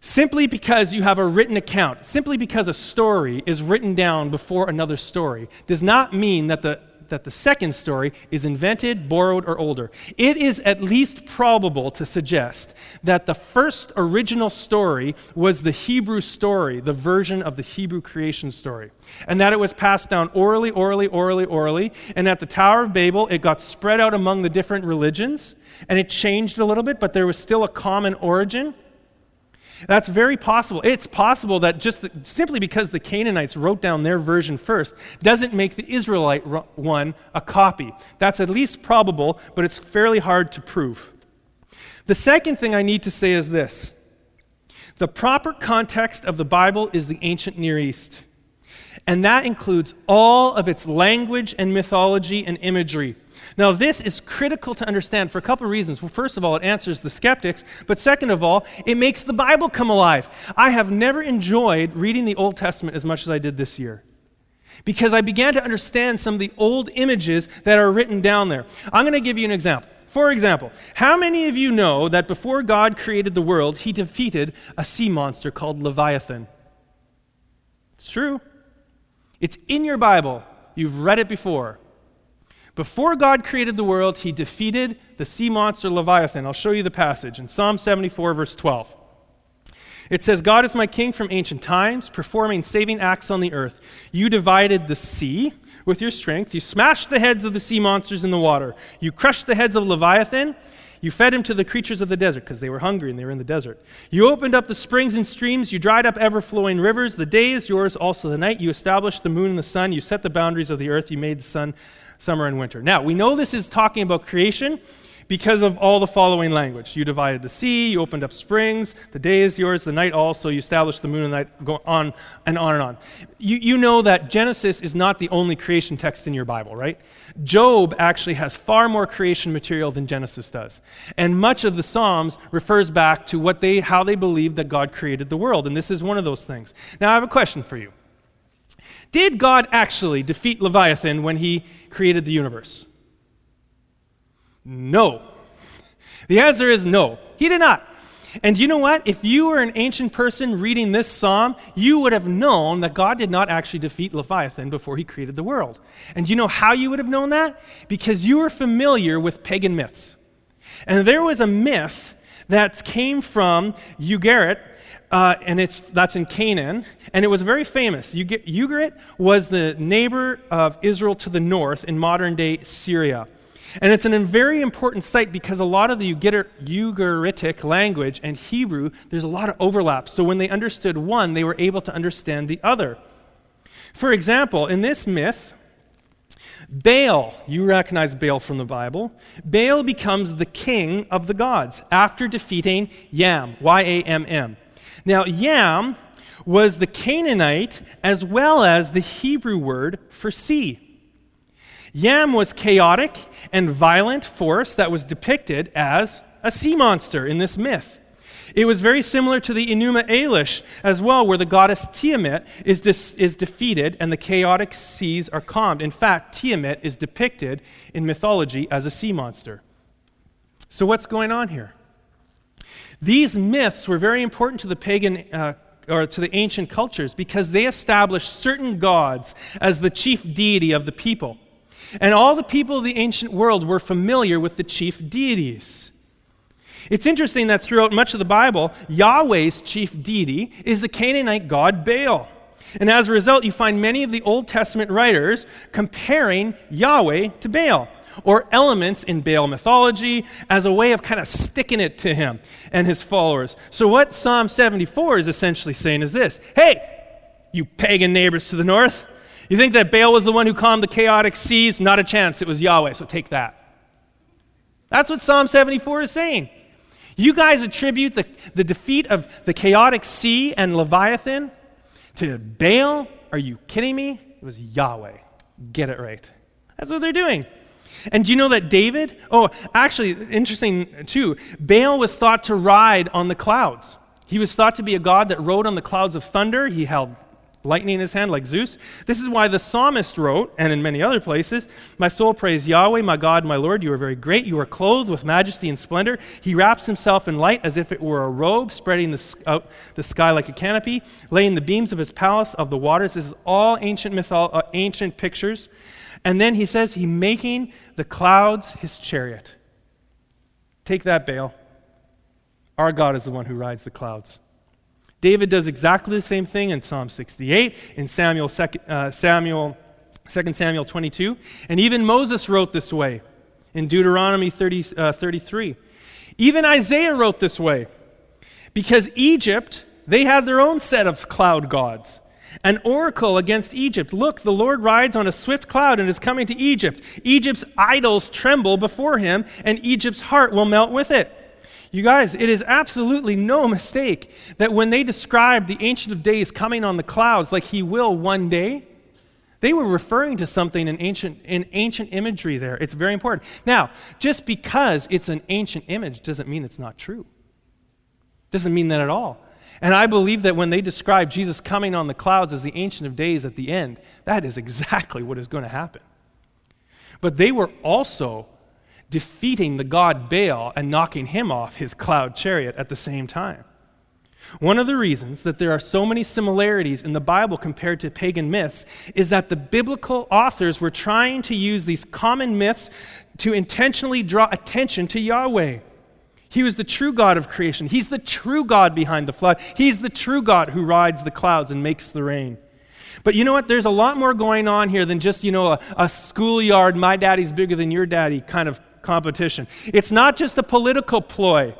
Simply because you have a written account, simply because a story is written down before another story, does not mean that the that the second story is invented, borrowed, or older. It is at least probable to suggest that the first original story was the Hebrew story, the version of the Hebrew creation story, and that it was passed down orally, orally, orally, orally, and at the Tower of Babel, it got spread out among the different religions, and it changed a little bit, but there was still a common origin. That's very possible. It's possible that just the, simply because the Canaanites wrote down their version first doesn't make the Israelite one a copy. That's at least probable, but it's fairly hard to prove. The second thing I need to say is this the proper context of the Bible is the ancient Near East, and that includes all of its language and mythology and imagery. Now, this is critical to understand for a couple of reasons. Well, first of all, it answers the skeptics, but second of all, it makes the Bible come alive. I have never enjoyed reading the Old Testament as much as I did this year because I began to understand some of the old images that are written down there. I'm going to give you an example. For example, how many of you know that before God created the world, he defeated a sea monster called Leviathan? It's true. It's in your Bible. You've read it before. Before God created the world, he defeated the sea monster Leviathan. I'll show you the passage in Psalm 74, verse 12. It says, God is my king from ancient times, performing saving acts on the earth. You divided the sea with your strength. You smashed the heads of the sea monsters in the water. You crushed the heads of Leviathan. You fed him to the creatures of the desert because they were hungry and they were in the desert. You opened up the springs and streams. You dried up ever flowing rivers. The day is yours, also the night. You established the moon and the sun. You set the boundaries of the earth. You made the sun summer and winter. Now, we know this is talking about creation because of all the following language. You divided the sea, you opened up springs, the day is yours, the night also, you established the moon and night, go on and on and on. You, you know that Genesis is not the only creation text in your Bible, right? Job actually has far more creation material than Genesis does. And much of the Psalms refers back to what they, how they believed that God created the world, and this is one of those things. Now, I have a question for you. Did God actually defeat Leviathan when he created the universe? No. The answer is no. He did not. And you know what? If you were an ancient person reading this psalm, you would have known that God did not actually defeat Leviathan before he created the world. And you know how you would have known that? Because you were familiar with pagan myths. And there was a myth that came from Ugarit, uh, and it's, that's in Canaan, and it was very famous. Ugarit was the neighbor of Israel to the north in modern day Syria. And it's a very important site because a lot of the Ugaritic language and Hebrew, there's a lot of overlap. So when they understood one, they were able to understand the other. For example, in this myth, Baal, you recognize Baal from the Bible, Baal becomes the king of the gods after defeating Yam, Y A M M. Now, Yam was the Canaanite as well as the Hebrew word for sea. Yam was chaotic and violent force that was depicted as a sea monster in this myth. It was very similar to the Enuma Elish as well, where the goddess Tiamat is, dis- is defeated and the chaotic seas are calmed. In fact, Tiamat is depicted in mythology as a sea monster. So, what's going on here? These myths were very important to the pagan uh, or to the ancient cultures because they established certain gods as the chief deity of the people. And all the people of the ancient world were familiar with the chief deities. It's interesting that throughout much of the Bible, Yahweh's chief deity is the Canaanite god Baal. And as a result, you find many of the Old Testament writers comparing Yahweh to Baal or elements in Baal mythology as a way of kind of sticking it to him and his followers. So, what Psalm 74 is essentially saying is this Hey, you pagan neighbors to the north, you think that Baal was the one who calmed the chaotic seas? Not a chance. It was Yahweh, so take that. That's what Psalm 74 is saying. You guys attribute the, the defeat of the chaotic sea and Leviathan to Baal? Are you kidding me? It was Yahweh. Get it right. That's what they're doing. And do you know that David? Oh, actually, interesting too. Baal was thought to ride on the clouds. He was thought to be a god that rode on the clouds of thunder. He held lightning in his hand like Zeus. This is why the psalmist wrote, and in many other places, My soul praise Yahweh, my God, my Lord. You are very great. You are clothed with majesty and splendor. He wraps himself in light as if it were a robe, spreading the, the sky like a canopy, laying the beams of his palace of the waters. This is all ancient, mytho- uh, ancient pictures. And then he says, He making the clouds his chariot. Take that, Baal. Our God is the one who rides the clouds. David does exactly the same thing in Psalm 68, in Samuel, uh, Samuel 2 Samuel 22, and even Moses wrote this way in Deuteronomy 30, uh, 33. Even Isaiah wrote this way because Egypt, they had their own set of cloud gods. An oracle against Egypt. Look, the Lord rides on a swift cloud and is coming to Egypt. Egypt's idols tremble before him, and Egypt's heart will melt with it. You guys, it is absolutely no mistake that when they describe the Ancient of Days coming on the clouds like he will one day, they were referring to something in ancient, in ancient imagery there. It's very important. Now, just because it's an ancient image doesn't mean it's not true. Doesn't mean that at all. And I believe that when they describe Jesus coming on the clouds as the Ancient of Days at the end, that is exactly what is going to happen. But they were also defeating the god Baal and knocking him off his cloud chariot at the same time. One of the reasons that there are so many similarities in the Bible compared to pagan myths is that the biblical authors were trying to use these common myths to intentionally draw attention to Yahweh. He was the true God of creation. He's the true God behind the flood. He's the true God who rides the clouds and makes the rain. But you know what? There's a lot more going on here than just, you know, a, a schoolyard, my daddy's bigger than your daddy kind of competition. It's not just a political ploy.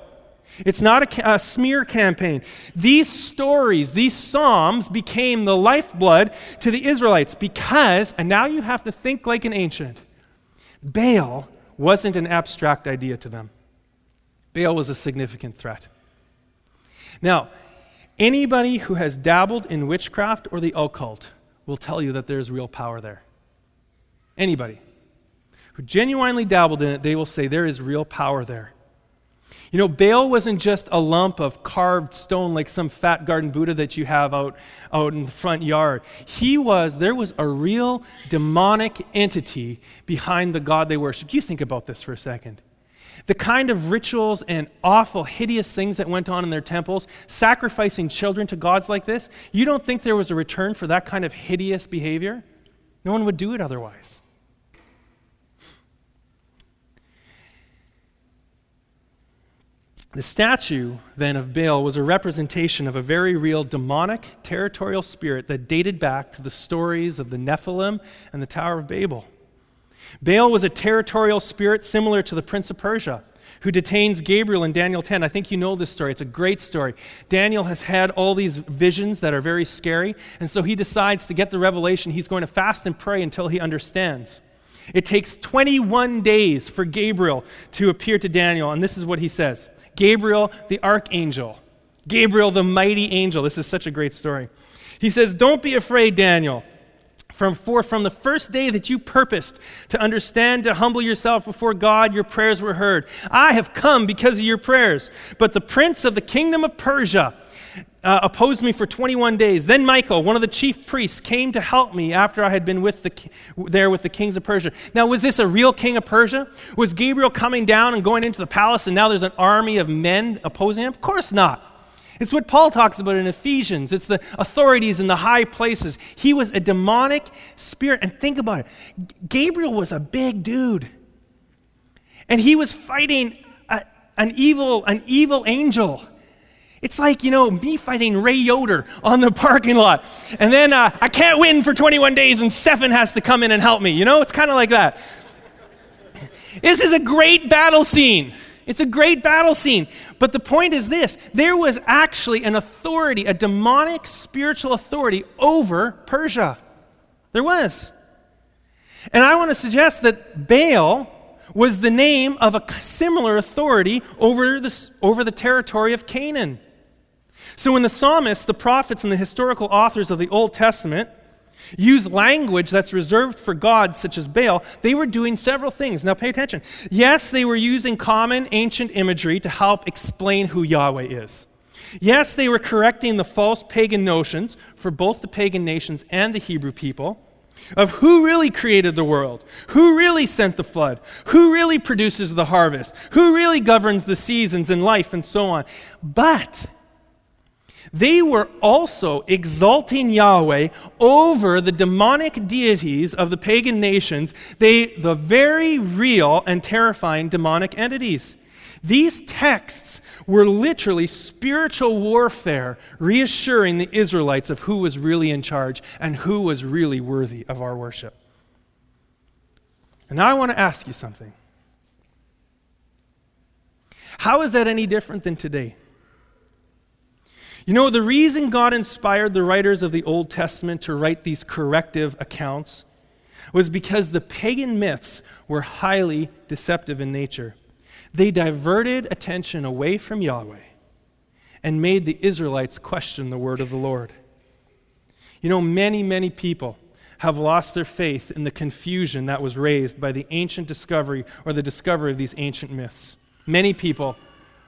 It's not a, a, smear campaign. These stories, these Psalms became the lifeblood to the Israelites because, and now you have to think like an ancient, Baal wasn't an abstract idea to them. Baal was a significant threat. Now, anybody who has dabbled in witchcraft or the occult will tell you that there's real power there. Anybody who genuinely dabbled in it, they will say there is real power there. You know, Baal wasn't just a lump of carved stone like some fat garden Buddha that you have out, out in the front yard. He was, there was a real demonic entity behind the God they worshiped. You think about this for a second. The kind of rituals and awful, hideous things that went on in their temples, sacrificing children to gods like this, you don't think there was a return for that kind of hideous behavior? No one would do it otherwise. The statue, then, of Baal was a representation of a very real demonic territorial spirit that dated back to the stories of the Nephilim and the Tower of Babel. Baal was a territorial spirit similar to the Prince of Persia, who detains Gabriel in Daniel 10. I think you know this story. It's a great story. Daniel has had all these visions that are very scary, and so he decides to get the revelation. He's going to fast and pray until he understands. It takes 21 days for Gabriel to appear to Daniel, and this is what he says. Gabriel, the archangel. Gabriel, the mighty angel. This is such a great story. He says, Don't be afraid, Daniel. From, for, from the first day that you purposed to understand, to humble yourself before God, your prayers were heard. I have come because of your prayers. But the prince of the kingdom of Persia, uh, opposed me for 21 days. Then Michael, one of the chief priests, came to help me after I had been with the, there with the kings of Persia. Now, was this a real king of Persia? Was Gabriel coming down and going into the palace, and now there's an army of men opposing him? Of course not. It's what Paul talks about in Ephesians. It's the authorities in the high places. He was a demonic spirit. And think about it Gabriel was a big dude. And he was fighting a, an, evil, an evil angel. It's like, you know, me fighting Ray Yoder on the parking lot. And then uh, I can't win for 21 days and Stefan has to come in and help me. You know, it's kind of like that. This is a great battle scene. It's a great battle scene. But the point is this there was actually an authority, a demonic spiritual authority over Persia. There was. And I want to suggest that Baal was the name of a similar authority over, this, over the territory of Canaan. So when the psalmists, the prophets, and the historical authors of the Old Testament use language that's reserved for gods such as Baal, they were doing several things. Now pay attention. Yes, they were using common ancient imagery to help explain who Yahweh is. Yes, they were correcting the false pagan notions for both the pagan nations and the Hebrew people of who really created the world, who really sent the flood, who really produces the harvest, who really governs the seasons and life, and so on. But they were also exalting Yahweh over the demonic deities of the pagan nations, they, the very real and terrifying demonic entities. These texts were literally spiritual warfare, reassuring the Israelites of who was really in charge and who was really worthy of our worship. And now I want to ask you something. How is that any different than today? You know, the reason God inspired the writers of the Old Testament to write these corrective accounts was because the pagan myths were highly deceptive in nature. They diverted attention away from Yahweh and made the Israelites question the word of the Lord. You know, many, many people have lost their faith in the confusion that was raised by the ancient discovery or the discovery of these ancient myths. Many people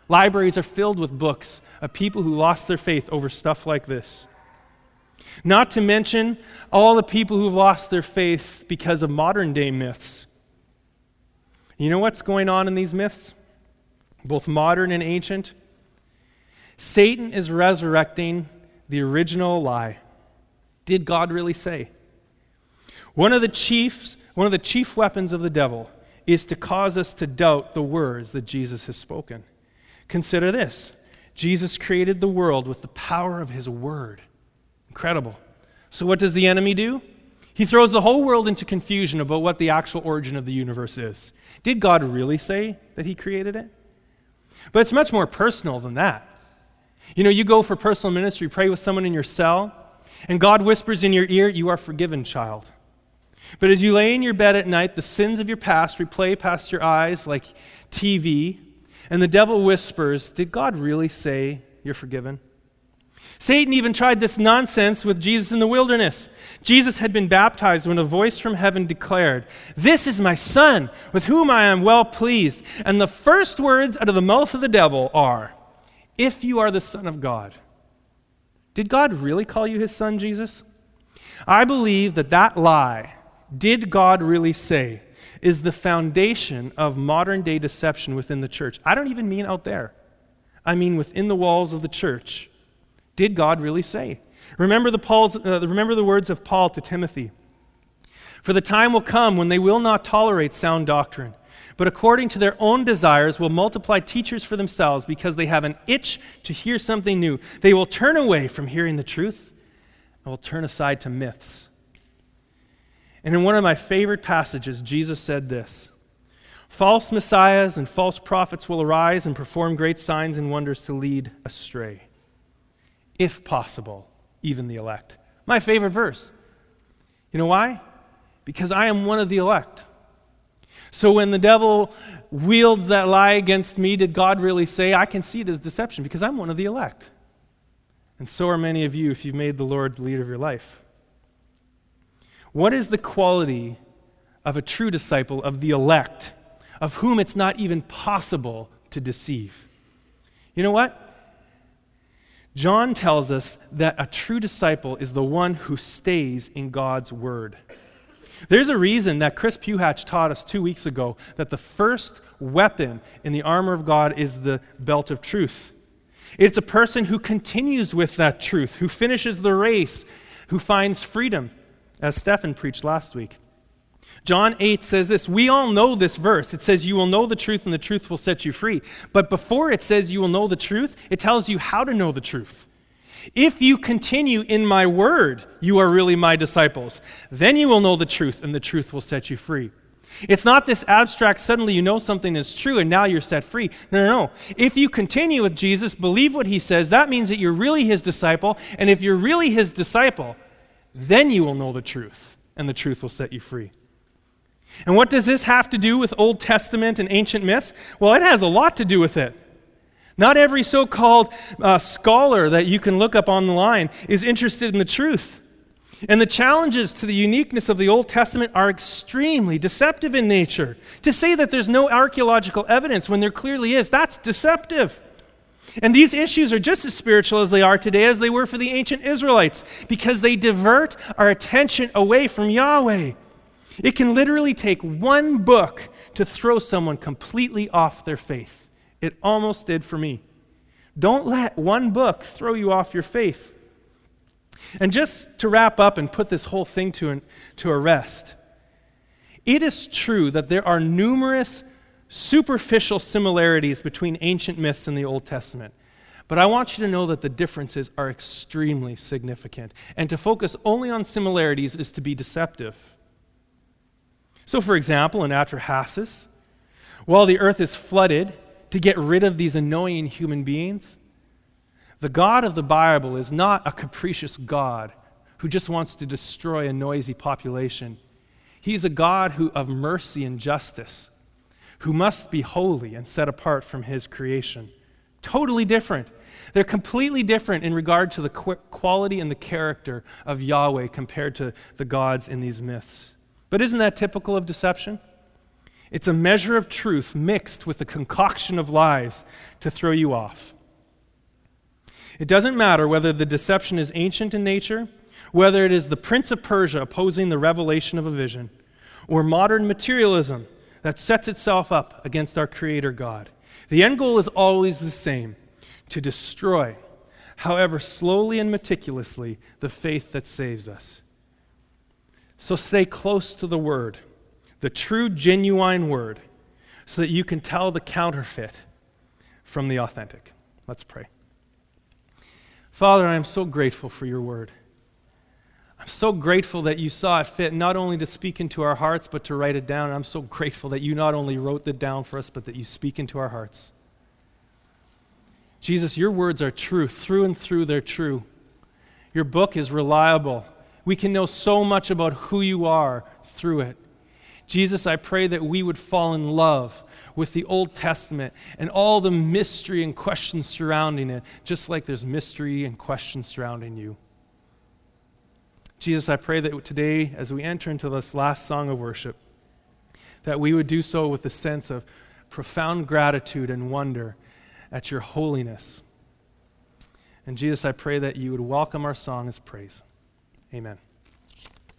Libraries are filled with books of people who lost their faith over stuff like this. Not to mention all the people who've lost their faith because of modern day myths. You know what's going on in these myths? Both modern and ancient? Satan is resurrecting the original lie. Did God really say? One of the chiefs, one of the chief weapons of the devil is to cause us to doubt the words that Jesus has spoken. Consider this Jesus created the world with the power of his word. Incredible. So, what does the enemy do? He throws the whole world into confusion about what the actual origin of the universe is. Did God really say that he created it? But it's much more personal than that. You know, you go for personal ministry, pray with someone in your cell, and God whispers in your ear, You are forgiven, child. But as you lay in your bed at night, the sins of your past replay past your eyes like TV, and the devil whispers, Did God really say you're forgiven? Satan even tried this nonsense with Jesus in the wilderness. Jesus had been baptized when a voice from heaven declared, This is my son, with whom I am well pleased. And the first words out of the mouth of the devil are, If you are the Son of God. Did God really call you his son, Jesus? I believe that that lie, did God really say, is the foundation of modern day deception within the church. I don't even mean out there, I mean within the walls of the church. Did God really say? Remember the, Paul's, uh, remember the words of Paul to Timothy. For the time will come when they will not tolerate sound doctrine, but according to their own desires will multiply teachers for themselves because they have an itch to hear something new. They will turn away from hearing the truth and will turn aside to myths. And in one of my favorite passages, Jesus said this False messiahs and false prophets will arise and perform great signs and wonders to lead astray, if possible, even the elect. My favorite verse. You know why? Because I am one of the elect. So when the devil wields that lie against me, did God really say, I can see it as deception because I'm one of the elect? And so are many of you if you've made the Lord the leader of your life. What is the quality of a true disciple, of the elect, of whom it's not even possible to deceive? You know what? John tells us that a true disciple is the one who stays in God's word. There's a reason that Chris Puhatch taught us two weeks ago that the first weapon in the armor of God is the belt of truth. It's a person who continues with that truth, who finishes the race, who finds freedom, as Stefan preached last week. John 8 says this We all know this verse. It says, You will know the truth, and the truth will set you free. But before it says you will know the truth, it tells you how to know the truth. If you continue in my word, you are really my disciples. Then you will know the truth, and the truth will set you free. It's not this abstract, suddenly you know something is true and now you're set free. No, no, no. If you continue with Jesus, believe what he says, that means that you're really his disciple. And if you're really his disciple, then you will know the truth, and the truth will set you free. And what does this have to do with Old Testament and ancient myths? Well, it has a lot to do with it. Not every so called uh, scholar that you can look up online is interested in the truth. And the challenges to the uniqueness of the Old Testament are extremely deceptive in nature. To say that there's no archaeological evidence when there clearly is, that's deceptive. And these issues are just as spiritual as they are today as they were for the ancient Israelites because they divert our attention away from Yahweh. It can literally take one book to throw someone completely off their faith. It almost did for me. Don't let one book throw you off your faith. And just to wrap up and put this whole thing to, an, to a rest, it is true that there are numerous superficial similarities between ancient myths and the Old Testament. But I want you to know that the differences are extremely significant. And to focus only on similarities is to be deceptive. So, for example, in Atrahasis, while the earth is flooded, to get rid of these annoying human beings. The God of the Bible is not a capricious God who just wants to destroy a noisy population. He's a God who, of mercy and justice, who must be holy and set apart from his creation. Totally different. They're completely different in regard to the quality and the character of Yahweh compared to the gods in these myths. But isn't that typical of deception? It's a measure of truth mixed with a concoction of lies to throw you off. It doesn't matter whether the deception is ancient in nature, whether it is the Prince of Persia opposing the revelation of a vision, or modern materialism that sets itself up against our Creator God. The end goal is always the same to destroy, however slowly and meticulously, the faith that saves us. So stay close to the Word the true, genuine word, so that you can tell the counterfeit from the authentic. Let's pray. Father, I am so grateful for your word. I'm so grateful that you saw it fit not only to speak into our hearts, but to write it down. And I'm so grateful that you not only wrote it down for us, but that you speak into our hearts. Jesus, your words are true. Through and through, they're true. Your book is reliable. We can know so much about who you are through it. Jesus, I pray that we would fall in love with the Old Testament and all the mystery and questions surrounding it, just like there's mystery and questions surrounding you. Jesus, I pray that today, as we enter into this last song of worship, that we would do so with a sense of profound gratitude and wonder at your holiness. And Jesus, I pray that you would welcome our song as praise. Amen.